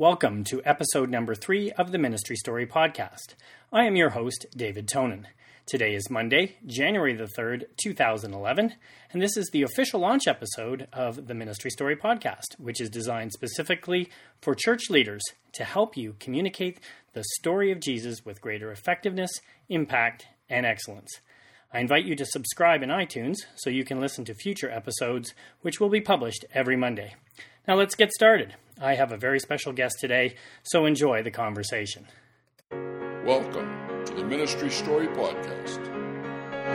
Welcome to episode number three of the Ministry Story podcast. I am your host, David Tonin. Today is Monday, January the 3rd, 2011, and this is the official launch episode of the Ministry Story podcast, which is designed specifically for church leaders to help you communicate the story of Jesus with greater effectiveness, impact, and excellence. I invite you to subscribe in iTunes so you can listen to future episodes, which will be published every Monday. Now let's get started. I have a very special guest today, so enjoy the conversation. Welcome to the Ministry Story Podcast.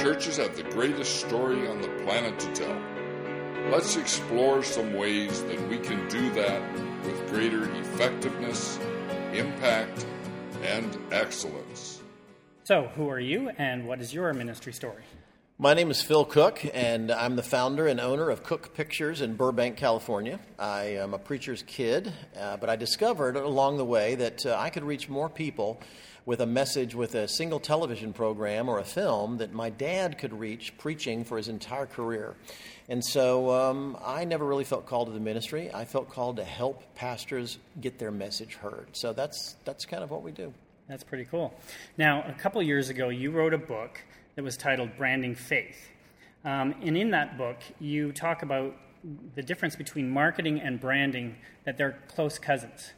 Churches have the greatest story on the planet to tell. Let's explore some ways that we can do that with greater effectiveness, impact, and excellence. So, who are you and what is your ministry story? My name is Phil Cooke, and I'm the founder and owner of Cooke Pictures in Burbank, California. I am a preacher's kid, uh, but I discovered along the way that uh, I could reach more people with a message with a single television program or a film that my dad could reach preaching for his entire career. And so um, I never really felt called to the ministry. I felt called to help pastors get their message heard. So that's, that's kind of what we do. That's pretty cool. Now, a couple years ago, you wrote a book that was titled Branding Faith. Um, and in that book, you talk about the difference between marketing and branding, that they're close cousins.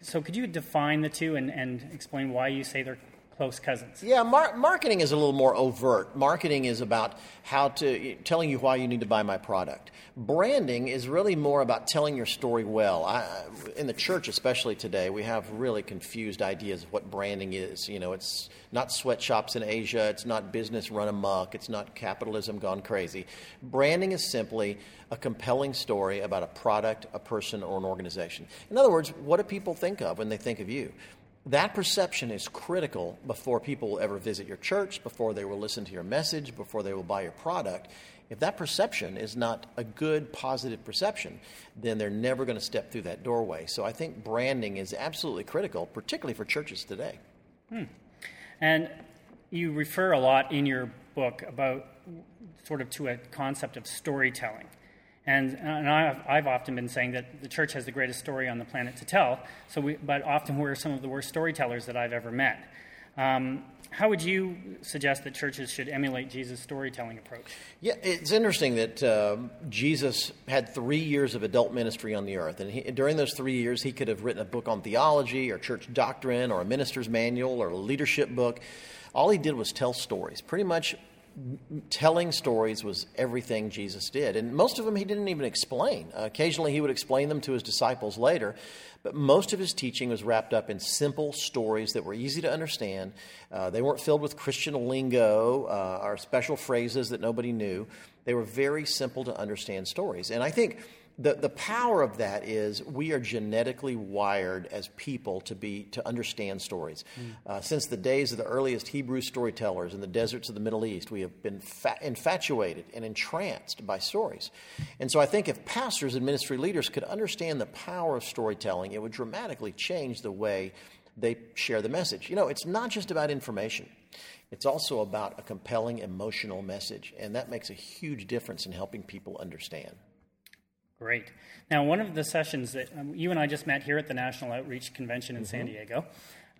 So, could you define the two and, and explain why you say they're close cousins? Yeah, mar- marketing is a little more overt. Marketing is about how to telling you why you need to buy my product. Branding is really more about telling your story well. I, in the church, especially today, we have really confused ideas of what branding is. You know, it's not sweatshops in Asia. It's not business run amok. It's not capitalism gone crazy. Branding is simply a compelling story about a product, a person, or an organization. In other words, what do people think of when they think of you? That perception is critical before people will ever visit your church, before they will listen to your message, before they will buy your product. If that perception is not a good, positive perception, then they're never going to step through that doorway. So I think branding is absolutely critical, particularly for churches today. Hmm. And you refer a lot in your book about sort of to a concept of storytelling. And, and I've, I've, often been saying that the church has the greatest story on the planet to tell, so we, but often we're some of the worst storytellers that I've ever met. Um, how would you suggest that churches should emulate Jesus' storytelling approach? Yeah, it's interesting that uh, Jesus had three years of adult ministry on the earth. And he, during those three years, he could have written a book on theology or church doctrine or a minister's manual or a leadership book. All he did was tell stories. Pretty much telling stories was everything Jesus did. And most of them he didn't even explain. Uh, occasionally he would explain them to his disciples later, but most of his teaching was wrapped up in simple stories that were easy to understand. Uh, they weren't filled with Christian lingo uh, or special phrases that nobody knew. They were very simple to understand stories. And I think the, the power of that is we are genetically wired as people to be to understand stories. Mm. Uh, since the days of the earliest Hebrew storytellers in the deserts of the Middle East, we have been fa- infatuated and entranced by stories. And so I think if pastors and ministry leaders could understand the power of storytelling, it would dramatically change the way they share the message. You know, it's not just about information. It's also about a compelling emotional message, and that makes a huge difference in helping people understand. Great. Now, one of the sessions that um, you and I just met here at the National Outreach Convention in mm-hmm. San Diego,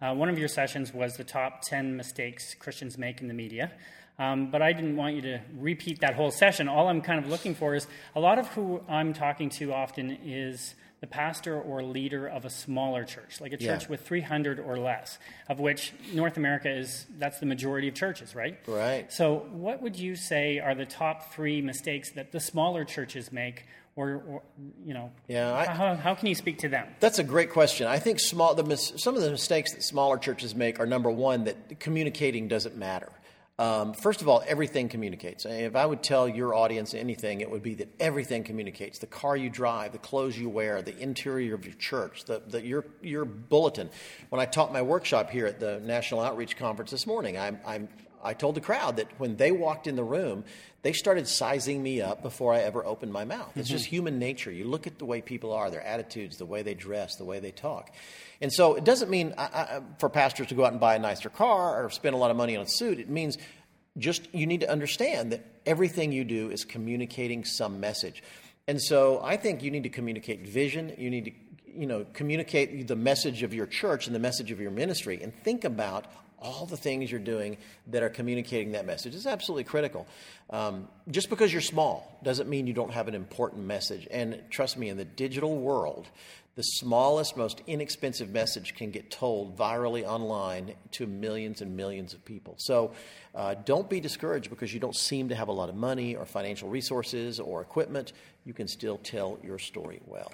uh, one of your sessions was the top 10 mistakes Christians make in the media. Um, but I didn't want you to repeat that whole session. All I'm kind of looking for is a lot of who I'm talking to often is the pastor or leader of a smaller church, like a church yeah. with 300 or less, of which North America is, that's the majority of churches, right? Right. So, what would you say are the top three mistakes that the smaller churches make or, or you know, yeah, I, how, how, can you speak to them? That's a great question. I think small, the, some of the mistakes that smaller churches make are number one that communicating doesn't matter. Um, first of all, everything communicates. If I would tell your audience anything, it would be that everything communicates. The car you drive, the clothes you wear, the interior of your church, the, the, your, your bulletin. When I taught my workshop here at the National Outreach Conference this morning, I, I, I told the crowd that when they walked in the room, they started sizing me up before I ever opened my mouth. It's mm-hmm. just human nature. You look at the way people are, their attitudes, the way they dress, the way they talk. And so it doesn't mean I, I, for pastors to go out and buy a nicer car or spend a lot of money on a suit. It means just you need to understand that everything you do is communicating some message. And so I think you need to communicate vision, you need to you know, communicate the message of your church and the message of your ministry, and think about all the things you're doing that are communicating that message is absolutely critical. Um, just because you're small doesn't mean you don't have an important message. And trust me, in the digital world, the smallest, most inexpensive message can get told virally online to millions and millions of people. So uh, don't be discouraged because you don't seem to have a lot of money or financial resources or equipment. You can still tell your story well.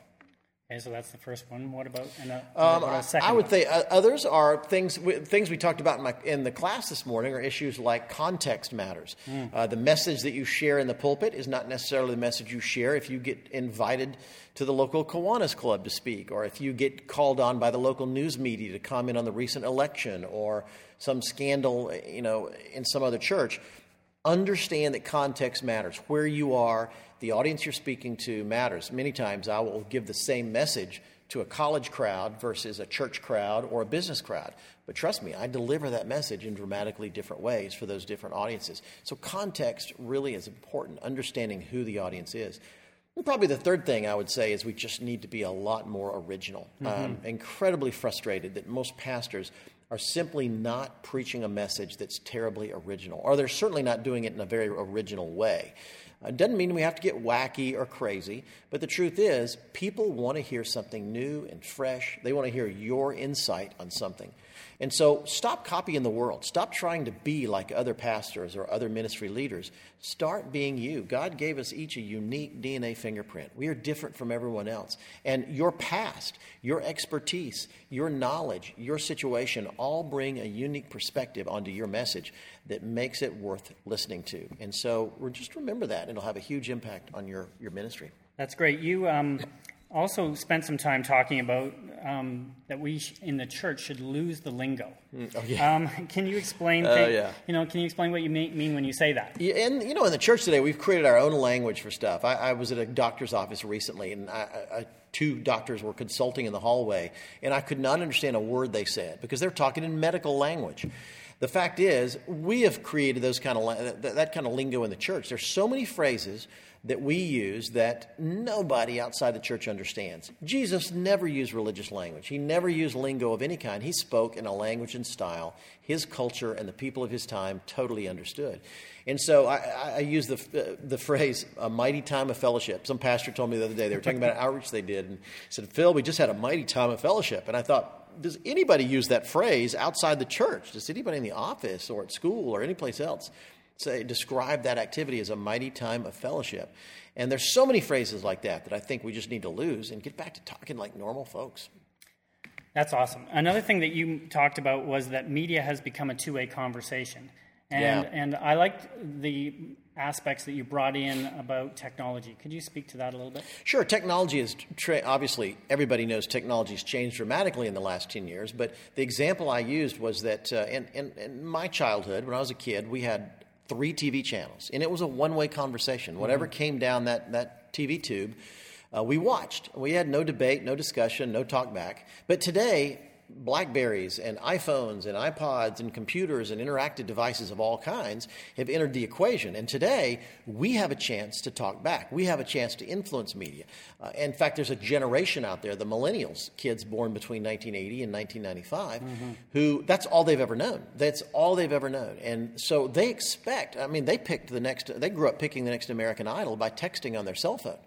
Okay, so that's the first one. What about, and a, Um, what about second I would one? say uh, others are things things we talked about in, my, in the class this morning are issues like context matters. Hmm. Uh, the message that you share in the pulpit is not necessarily the message you share if you get invited to the local Kiwanis Club to speak, or if you get called on by the local news media to comment on the recent election or some scandal, you know, in some other church. Understand that context matters. Where you are, the audience you're speaking to matters. Many times I will give the same message to a college crowd versus a church crowd or a business crowd. But trust me, I deliver that message in dramatically different ways for those different audiences. So context really is important, understanding who the audience is. And probably the third thing I would say is we just need to be a lot more original. Mm-hmm. I'm incredibly frustrated that most pastors are simply not preaching a message that's terribly original, or they're certainly not doing it in a very original way. It doesn't mean we have to get wacky or crazy, but the truth is, people want to hear something new and fresh. They want to hear your insight on something. And so stop copying the world. Stop trying to be like other pastors or other ministry leaders. Start being you. God gave us each a unique DNA fingerprint. We are different from everyone else. And your past, your expertise, your knowledge, your situation all bring a unique perspective onto your message that makes it worth listening to. And so just remember that. It'll have a huge impact on your, your ministry. That's great. You um, also spent some time talking about um, that we sh- in the church should lose the lingo. oh, yeah. um, can you explain? Oh, thi- yeah. You know, can you explain what you mean, mean when you say that? Yeah, and you know, in the church today, we've created our own language for stuff. I, I was at a doctor's office recently, and I, I, two doctors were consulting in the hallway, and I could not understand a word they said because they're talking in medical language. The fact is, we have created those kind of that, kind of lingo in the church. There's so many phrases that we use that nobody outside the church understands. Jesus never used religious language. He never used lingo of any kind. He spoke in a language and style his culture and the people of his time totally understood. And so I, I- I use the, uh, the phrase, a mighty time of fellowship. Some pastor told me the other day, they were talking about an outreach they did, and said, Phil, we just had a mighty time of fellowship. And I thought, does anybody use that phrase outside the church? Does anybody in the office or at school or anyplace else say describe that activity as a mighty time of fellowship? And there's so many phrases like that that I think we just need to lose and get back to talking like normal folks. That's awesome. Another thing that you talked about was that media has become a two-way conversation, and Yeah. and I liked the aspects that you brought in about technology. Could you speak to that a little bit? Sure, technology is tra- obviously everybody knows technology has changed dramatically in the last 10 years. But the example I used was that uh, in, in, in my childhood, when I was a kid, we had three TV channels, and it was a one way conversation. Whatever came down that, that TV tube, uh, we watched. We had no debate, no discussion, no talk back. But today, Blackberries and iPhones and iPods and computers and interactive devices of all kinds have entered the equation. And today, we have a chance to talk back. We have a chance to influence media. Uh, in fact, there's a generation out there, the millennials, kids born between 1980 and 1995, who that's all they've ever known. That's all they've ever known. And so they expect, I mean, they picked the next, they grew up picking the next American Idol by texting on their cell phone.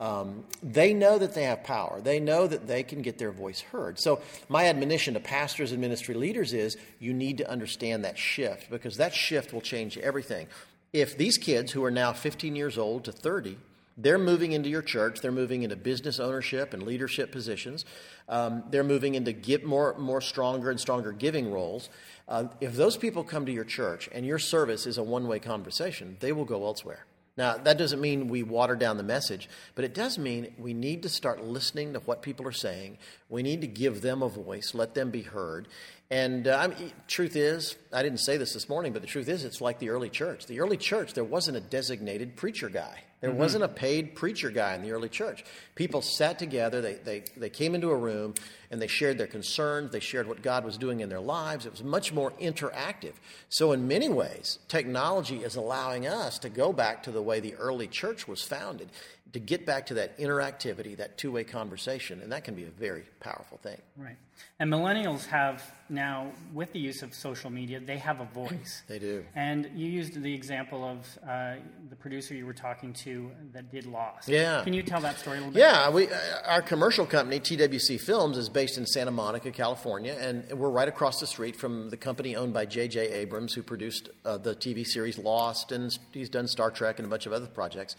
Um, they know that they have power. They know that they can get their voice heard. So, my admonition to pastors and ministry leaders is you need to understand that shift because that shift will change everything. If these kids who are now 15 years old to 30, they're moving into your church, they're moving into business ownership and leadership positions, um, they're moving into get more, more stronger and stronger giving roles. Uh, if those people come to your church and your service is a one way conversation, they will go elsewhere. Now, that doesn't mean we water down the message, but it does mean we need to start listening to what people are saying. We need to give them a voice, let them be heard. And uh, I mean, truth is, I didn't say this this morning, but the truth is, it's like the early church. The early church, there wasn't a designated preacher guy. There mm-hmm. wasn't a paid preacher guy in the early church. People sat together, they, they, they came into a room, and they shared their concerns, they shared what God was doing in their lives. It was much more interactive. So, in many ways, technology is allowing us to go back to the way the early church was founded. To get back to that interactivity, that two way conversation, and that can be a very powerful thing. Right. And millennials have now, with the use of social media, they have a voice. They do. And you used the example of uh, the producer you were talking to that did Lost. Yeah. Can you tell that story a little bit? Yeah, we, uh, our commercial company, TWC Films, is based in Santa Monica, California, and we're right across the street from the company owned by J.J. Abrams, who produced uh, the TV series Lost, and he's done Star Trek and a bunch of other projects.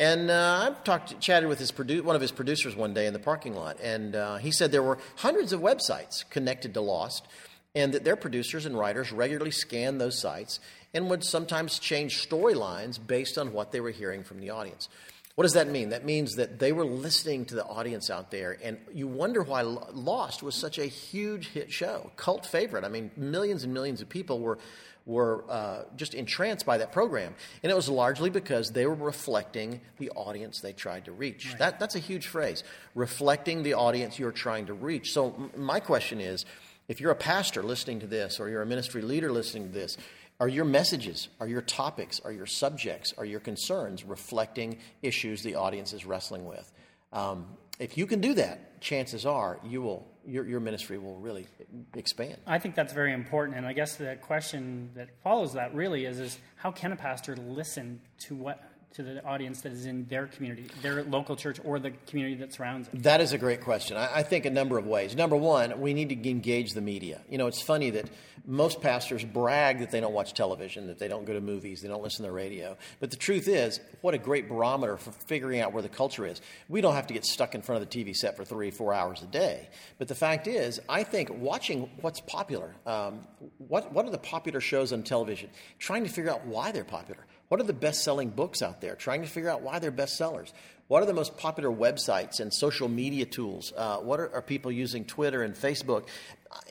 And uh, I talked, chatted with his produ- one of his producers one day in the parking lot, and uh, he said there were hundreds of websites connected to Lost, and that their producers and writers regularly scanned those sites and would sometimes change storylines based on what they were hearing from the audience. What does that mean? That means that they were listening to the audience out there, and you wonder why Lost was such a huge hit show, cult favorite. I mean, millions and millions of people were were uh, just entranced by that program. And it was largely because they were reflecting the audience they tried to reach. Right. That, that's a huge phrase reflecting the audience you're trying to reach. So, m- my question is if you're a pastor listening to this, or you're a ministry leader listening to this, are your messages, are your topics, are your subjects, are your concerns reflecting issues the audience is wrestling with? Um, if you can do that, chances are you will your, your ministry will really expand. I think that's very important, and I guess the question that follows that really is is how can a pastor listen to what to the audience that is in their community, their local church, or the community that surrounds it? That is a great question. I, I, think a number of ways. Number one, we need to engage the media. You know, it's funny that most pastors brag that they don't watch television, that they don't go to movies, they don't listen to the radio. But the truth is, what a great barometer for figuring out where the culture is. We don't have to get stuck in front of the TV set for three, four hours a day. But the fact is, I think watching what's popular, um, what, what are the popular shows on television, trying to figure out why they're popular what are the best selling books out there? Trying to figure out why they're bestsellers. What are the most popular websites and social media tools? Uh, what are, are, people using Twitter and Facebook?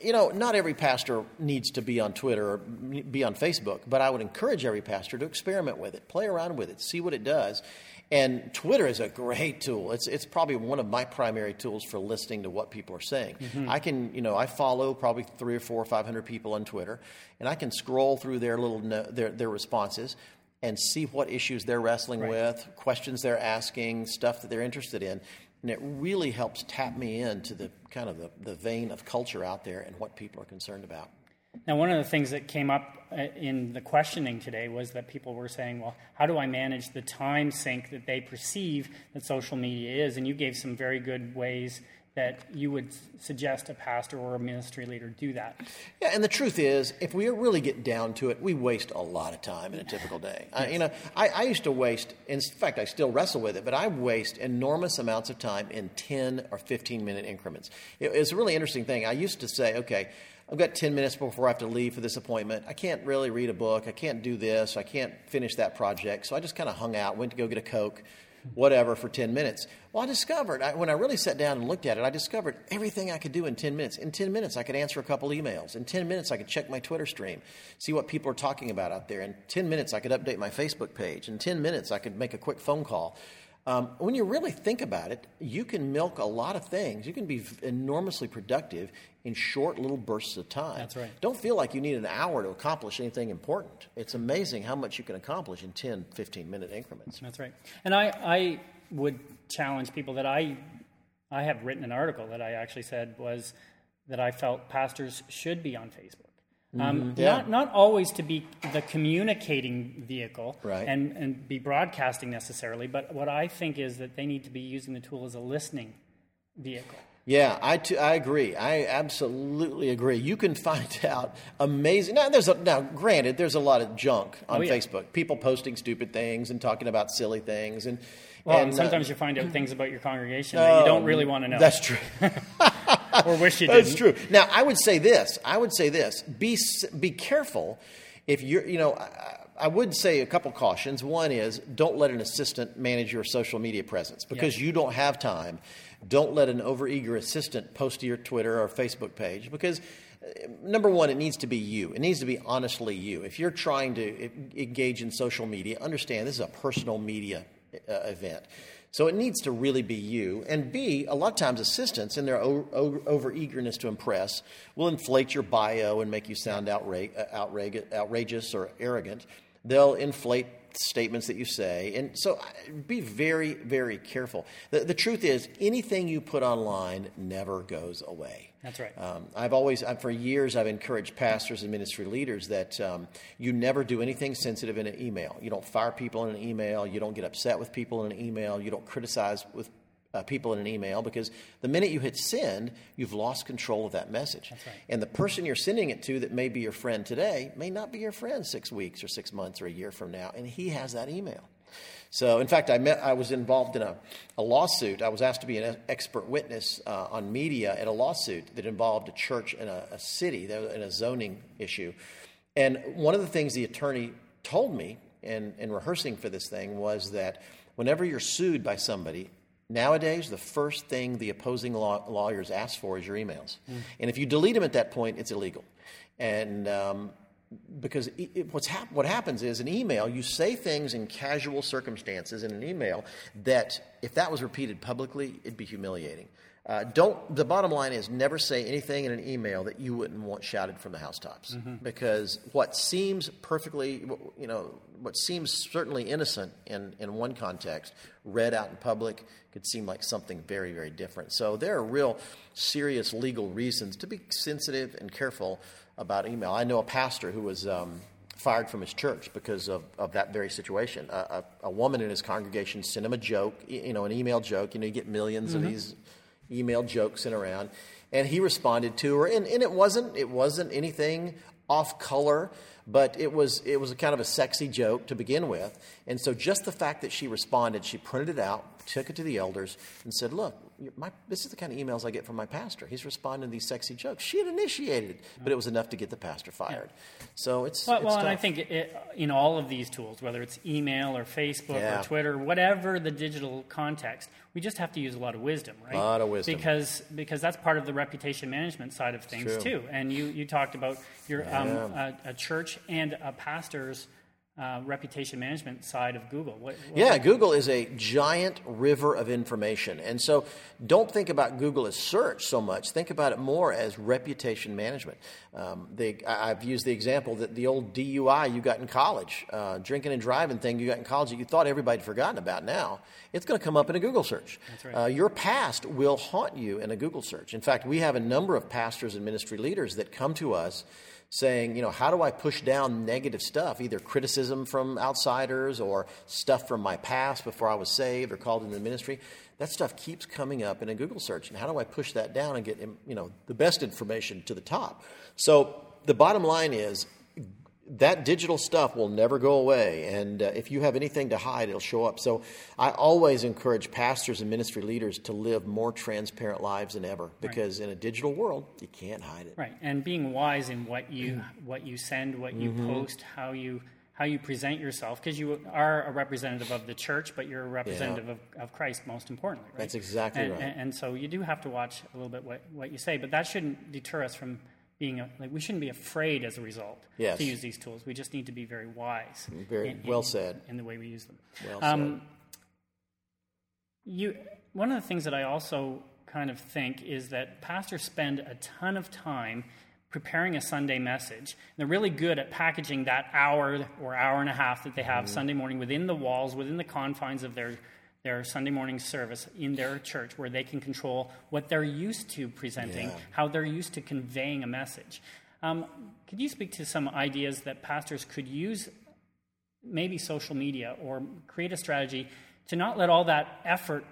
You know, not every pastor needs to be on Twitter or be on Facebook, but I would encourage every pastor to experiment with it, play around with it, see what it does. And Twitter is a great tool. It's, it's probably one of my primary tools for listening to what people are saying. Mm-hmm. I can, you know, I follow probably three or four or five hundred people on Twitter, and I can scroll through their little their, their responses and see what issues they're wrestling right. with, questions they're asking, stuff that they're interested in. And it really helps tap me into the kind of the, the vein of culture out there and what people are concerned about. Now, one of the things that came up uh, in the questioning today was that people were saying, well, how do I manage the time sink that they perceive that social media is? And you gave some very good ways that you would suggest a pastor or a ministry leader do that. Yeah, and the truth is, if we really get down to it, we waste a lot of time in a typical day. yes. I, you know, I, I, used to waste, in fact, I still wrestle with it, but I waste enormous amounts of time in 10 or 15 minute increments. It, it's a really interesting thing. I used to say, okay, I've got 10 minutes before I have to leave for this appointment. I can't really read a book. I can't do this. I can't finish that project. So I just kind of hung out, went to go get a Coke whatever for 10 minutes. Well, I discovered, I, when I really sat down and looked at it, I discovered everything I could do in 10 minutes. In 10 minutes, I could answer a couple emails. In 10 minutes, I could check my Twitter stream, see what people are talking about out there. In 10 minutes, I could update my Facebook page. In 10 minutes, I could make a quick phone call. Um, when you really think about it, you can milk a lot of things. You can be enormously productive in short little bursts of time. That's right. Don't feel like you need an hour to accomplish anything important. It's amazing how much you can accomplish in 10, 15 minute increments. That's right. And I, I would challenge people that I, I have written an article that I actually said was that I felt pastors should be on Facebook. Um, mm-hmm. yeah. not, not always to be the communicating vehicle right. and, and be broadcasting necessarily, but what I think is that they need to be using the tool as a listening vehicle. Yeah, I, t- I agree. I absolutely agree. You can find out amazing. Now, there's a, now, granted, there's a lot of junk on oh, yeah. Facebook. People posting stupid things and talking about silly things, and well, and, sometimes uh, you find out things about your congregation that you don't really want to know. That's true. or wish you did. That's true. Now, I would say this. I would say this. Be be careful if you're. You know, I, I would say a couple cautions. One is don't let an assistant manage your social media presence because you don't have time. Don't let an overeager assistant post to your Twitter or Facebook page because uh, number one, it needs to be you. It needs to be honestly you. If you're trying to engage in social media, understand this is a personal media uh, event. So it needs to really be you. And B, a lot of times assistants, in their o- o- over eagerness to impress, will inflate your bio and make you sound outra- uh, outrageous or arrogant. They'll inflate statements that you say. And so be very, very careful. The, the truth is, anything you put online never goes away. That's right. Um, I've always, I've, for years, I've encouraged pastors and ministry leaders that um, you never do anything sensitive in an email. You don't fire people in an email. You don't get upset with people in an email. You don't criticize with uh, people in an email because the minute you hit send, you've lost control of that message. Right. And the person you're sending it to that may be your friend today may not be your friend six weeks or six months or a year from now, and he has that email. So, in fact, I met. I was involved in a, a lawsuit. I was asked to be an expert witness uh, on media at a lawsuit that involved a church in a, a city, in a zoning issue. And one of the things the attorney told me in, in rehearsing for this thing was that whenever you're sued by somebody, Nowadays, the first thing the opposing law- lawyers ask for is your emails. Mm. And if you delete them at that point, it's illegal. And um, because it, it, what's hap- what happens is an email, you say things in casual circumstances in an email that if that was repeated publicly, it'd be humiliating. Uh, don't. The bottom line is never say anything in an email that you wouldn't want shouted from the housetops, mm-hmm. because what seems perfectly, you know, what seems certainly innocent in in one context, read out in public, could seem like something very, very different. So there are real serious legal reasons to be sensitive and careful about email. I know a pastor who was. Um, fired from his church because of, of that very situation. A, a, a, woman in his congregation sent him a joke, you know, an email joke. You know, you get 1000000s mm-hmm. of these email jokes sent around, and he responded to her, and, and it wasn't it wasn't anything off color, but it was it was a kind of a sexy joke to begin with, and so just the fact that she responded, she printed it out, took it to the elders, and said, "Look, my, this is the kind of emails I get from my pastor. He's responding to these sexy jokes. She had initiated it, but it was enough to get the pastor fired. Yeah. So it's well, it's well and I think it, in all of these tools, whether it's email or Facebook yeah. or Twitter, whatever the digital context, we just have to use a lot of wisdom, right? A lot of wisdom, because because that's part of the reputation management side of things too. And you you talked about your yeah. um, a, a church and a pastor's uh, reputation management side of Google. What, what yeah, Google is a giant river of information. And so don't think about Google as search so much. Think about it more as reputation management. Um, they, I've used the example that the old DUI you got in college, uh, drinking and driving thing you got in college that you thought everybody had forgotten about now, it's going to come up in a Google search. Right. Uh, your past will haunt you in a Google search. In fact, we have a number of pastors and ministry leaders that come to us saying, you know, how do I push down negative stuff, either criticism from outsiders or stuff from my past before I was saved or called into the ministry? That stuff keeps coming up in a Google search. And how do I push that down and get, you know, the best information to the top? So the bottom line is that digital stuff will never go away. And uh, if you have anything to hide, it'll show up. So I always encourage pastors and ministry leaders to live more transparent lives than ever because right. in a digital world, you can't hide it. Right. And being wise in what you what you send, what you mm-hmm. post, how you how you present yourself because you are a representative of the church, but you're a representative yeah. of, of Christ most importantly. Right? That's exactly and, right. And, and so you do have to watch a little bit what, what you say, but that shouldn't deter us from being a, like we shouldn't be afraid as a result yes. to use these tools. We just need to be very wise. Very in, well in, said in the way we use them. Well um, said. You one of the things that I also kind of think is that pastors spend a ton of time preparing a Sunday message. They're really good at packaging that hour or hour and a half that they have mm-hmm. Sunday morning within the walls, within the confines of their their Sunday morning service in their church where they can control what they're used to presenting, yeah. how they're used to conveying a message. Um, could you speak to some ideas that pastors could use, maybe social media, or create a strategy to not let all that effort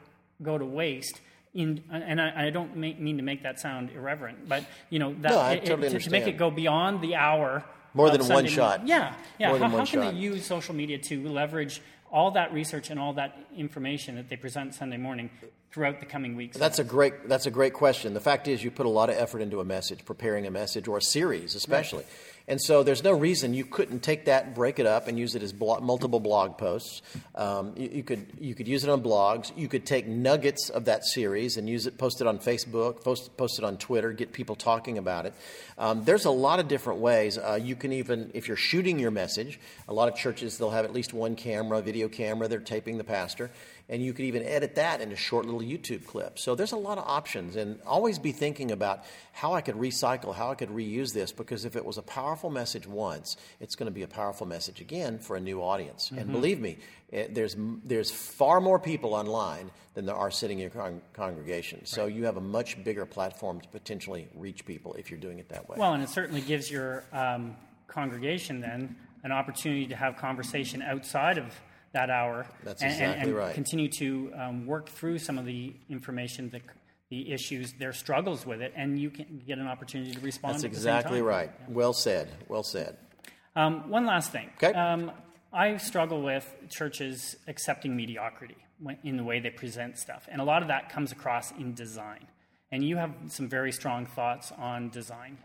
go to waste? In, and I, I don't make, mean to make that sound irreverent, but you know that no, it, totally to, to, make it go beyond the hour. More than Sunday one shot. Yeah, yeah. More how, how can they use social media to leverage all that research and all that information that they present Sunday morning throughout the coming weeks? That's a great that's a great question. The fact is, you put a lot of effort into a message, preparing a message or a series, especially. Right. And so there's no reason you couldn't take that, break it up, and use it as blo- multiple blog posts. Um, you, you, could you could use it on blogs. You could take nuggets of that series and use it, post it on Facebook, post, post it on Twitter, get people talking about it. Um, there's a lot of different ways. Uh, you can even, if you're shooting your message, a lot of churches they'll have at least one camera, video camera. They're taping the pastor and you could even edit that into a short little YouTube clips. So there's a lot of options, and always be thinking about how I could recycle, how I could reuse this, because if it was a powerful message once, it's going to be a powerful message again for a new audience. And believe me, it, there's there's far more people online than there are sitting in your con- congregation. So you have a much bigger platform to potentially reach people if you're doing it that way. Well, and it certainly gives your um, congregation then an opportunity to have conversation outside of that hour. That's and, and- exactly and right. Continue to um, work through some of the information, the, the issues, their struggles with it, and you can get an opportunity to respond. That's at the same exactly right. Well said. Well said. Um, one last thing. Okay. Um, I struggle with churches accepting mediocrity in the way they present stuff, and a lot of that comes across in design. And you have some very strong thoughts on design.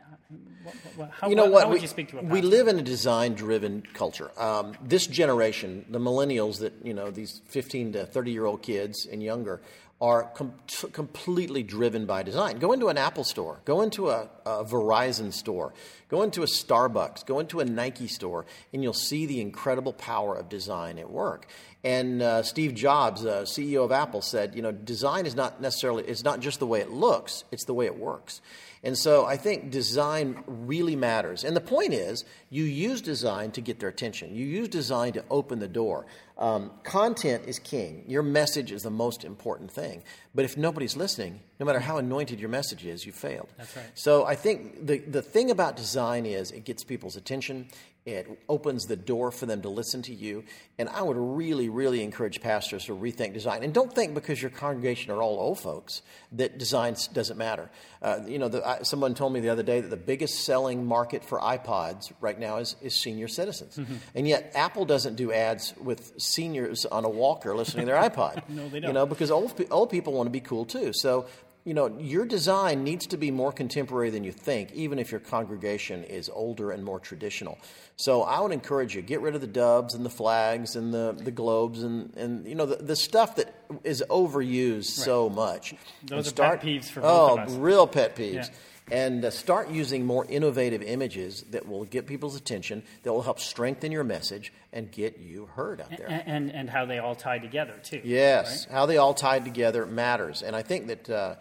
How, you know what? How would we, you speak to a we live in a design-driven culture. Um, this generation, the millennials, that you know, these 15 to 30-year-old kids and younger, are com- t- completely driven by design. Go into an Apple store, go into a, a Verizon store, go into a Starbucks, go into a Nike store, and you'll see the incredible power of design at work. And uh, Steve Jobs, uh, CEO of Apple, said, you know, design is not necessarily, it's not just the way it looks, it's the way it works. And so I think design really matters. And the point is, you use design to get their attention. You use design to open the door. Um, content is king. Your message is the most important thing. But if nobody's listening, no matter how anointed your message is, you failed. That's right. So I think the, the thing about design is it gets people's attention. It opens the door for them to listen to you. And I would really, really encourage pastors to rethink design. And don't think because your congregation are all old folks that design doesn't matter. Uh, you know, the, I, someone told me the other day that the biggest selling market for iPods right now is, is senior citizens. And yet Apple doesn't do ads with seniors on a walker listening to their iPod. No, they don't. You know, because old, old people want to be cool too. So you know, your design needs to be more contemporary than you think, even if your congregation is older and more traditional. So I would encourage you, get rid of the dubs and the flags and the, the globes and, and you know, the, the stuff that is overused so much. Those And are pet peeves for both oh, of us. real pet peeves. Yeah. And uh, start using more innovative images that will get people's attention, that will help strengthen your message and get you heard out there. and, and, and how they all tie together, too. Yes, how they all tied together matters, and I think that uh,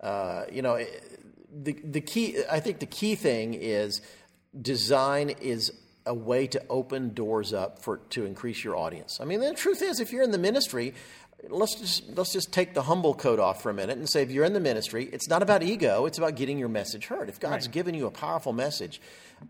uh, you know the the key. I think the key thing is design is a way to open doors up for to increase your audience. I mean, the truth is, if you're in the ministry. Let's just let's just take the humble coat off for a minute and say if you're in the ministry, it's not about ego; it's about getting your message heard. If God's Right. given you a powerful message,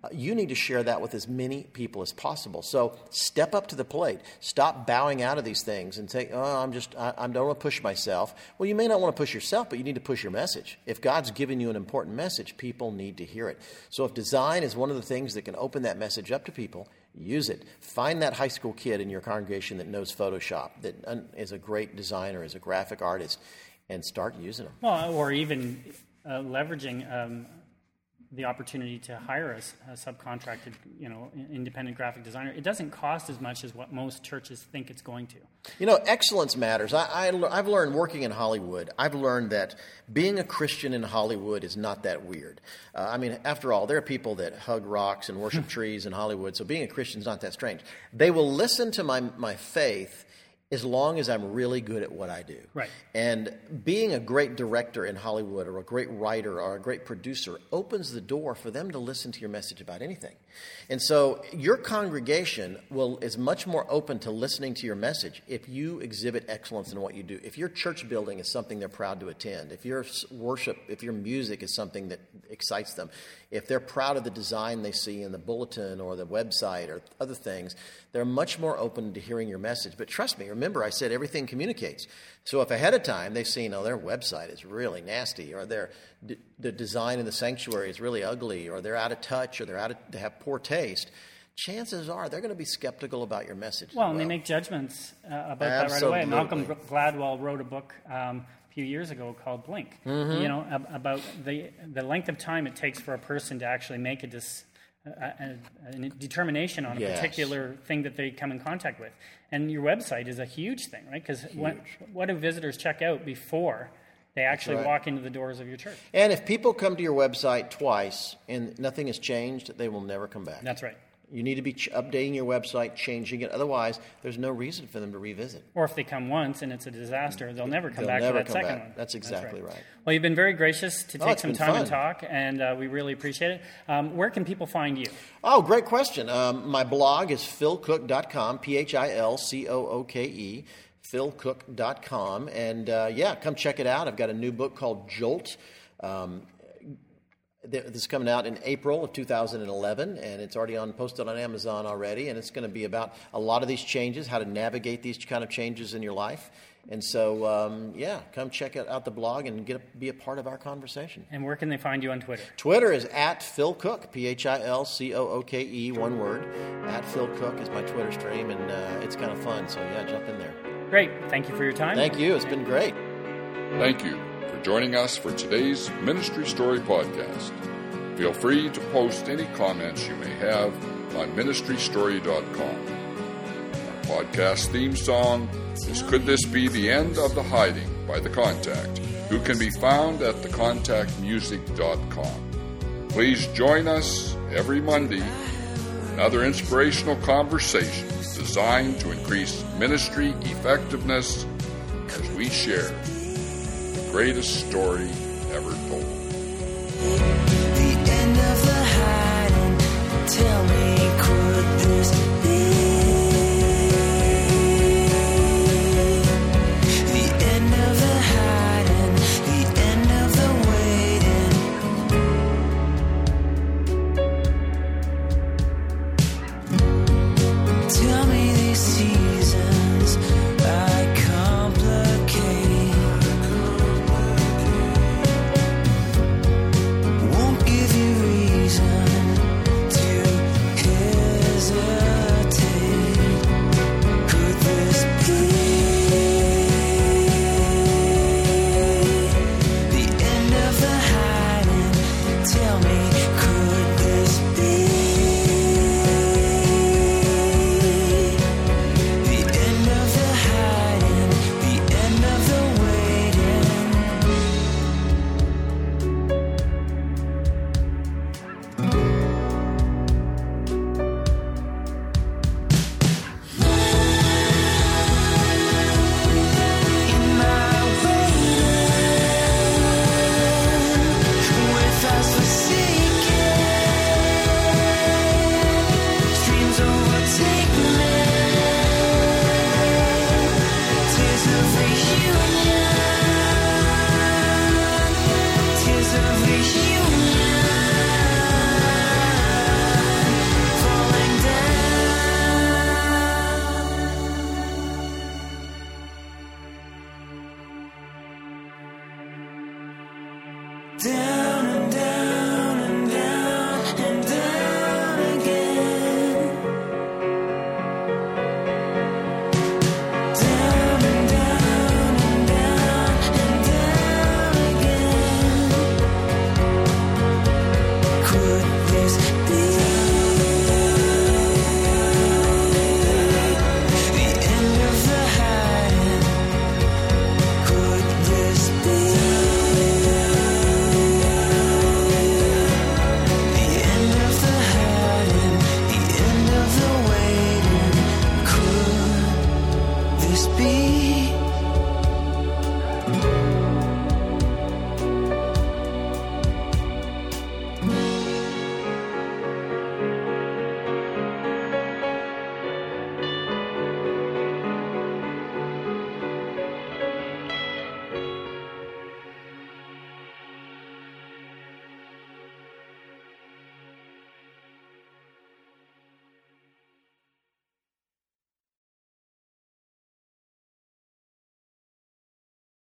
uh, you need to share that with as many people as possible. So step up to the plate. Stop bowing out of these things and say, "Oh, I'm just I, I don't want to push myself." Well, you may not want to push yourself, but you need to push your message. If God's given you an important message, people need to hear it. So if design is one of the things that can open that message up to people, use it. Find that high school kid in your congregation that knows Photoshop, that uh, a great designer, is a graphic artist, and start using them. Well, or even uh, leveraging um, the opportunity to hire a subcontracted, you know, independent graphic designer. It doesn't cost as much as what most churches think it's going to. You know, excellence matters. I, I, have learned working in Hollywood, I've learned that being a Christian in Hollywood is not that weird. Uh, I mean, after all, there are people that hug rocks and worship trees in Hollywood, so being a Christian is not that strange. They will listen to my, my faith as long as I'm really good at what I do. Right. And being a great director in Hollywood or a great writer or a great producer opens the door for them to listen to your message about anything. And so your congregation will is much more open to listening to your message if you exhibit excellence in what you do. If your church building is something they're proud to attend, if your worship, if your music is something that excites them, if they're proud of the design they see in the bulletin or the website or other things, they're much more open to hearing your message. But trust me, remember I said everything communicates. So if ahead of time they've seen, oh, their website is really nasty, or their d- the design in the sanctuary is really ugly, or they're out of touch, or they're out of, they have poor taste, chances are they're going to be skeptical about your message. as Well, and they make judgments uh, about that right away. Malcolm Gladwell wrote a book um, a few years ago called Blink. Mm-hmm. You know ab- about the the length of time it takes for a person to actually make a dis, a, a, a determination on a Yes. particular thing that they come in contact with. And your website is a huge thing, right? Because what, what do visitors check out before they actually right. walk into the doors of your church? And if people come to your website twice and nothing has changed, they will never come back. That's right. You need to be ch- updating your website, changing it. Otherwise, there's no reason for them to revisit. Or if they come once and it's a disaster, they'll never come They'll back never for that second back. one. That's exactly right. Well, you've been very gracious to Oh, take it's some time and talk, and uh, we really appreciate it. Um, where can people find you? Oh, great question. Um, my blog is philcooke.com, P H I L C O O K E, philcooke.com. And uh, yeah, come check it out. I've got a new book called Jolt. Um, this is coming out in April of 2011, and it's already on posted on Amazon already. And it's going to be about a lot of these changes, how to navigate these kind of changes in your life. And so, um, yeah, come check out the blog and get be a part of our conversation. And where can they find you on Twitter? Twitter is at Phil Cooke, P H I L C O O K E, one word. At Phil Cooke is my Twitter stream, and uh, it's kind of fun. So, yeah, jump in there. Great. Thank you for your time. Thank you. It's been great. Thank you for joining us for today's Ministry Story podcast. Feel free to post any comments you may have on ministrystory.com. Our podcast theme song is Could This Be the End of the Hiding by The Contact, who can be found at thecontactmusic.com. Please join us every Monday another inspirational conversation designed to increase ministry effectiveness as we share greatest story ever told. The end of the hiding, tell me.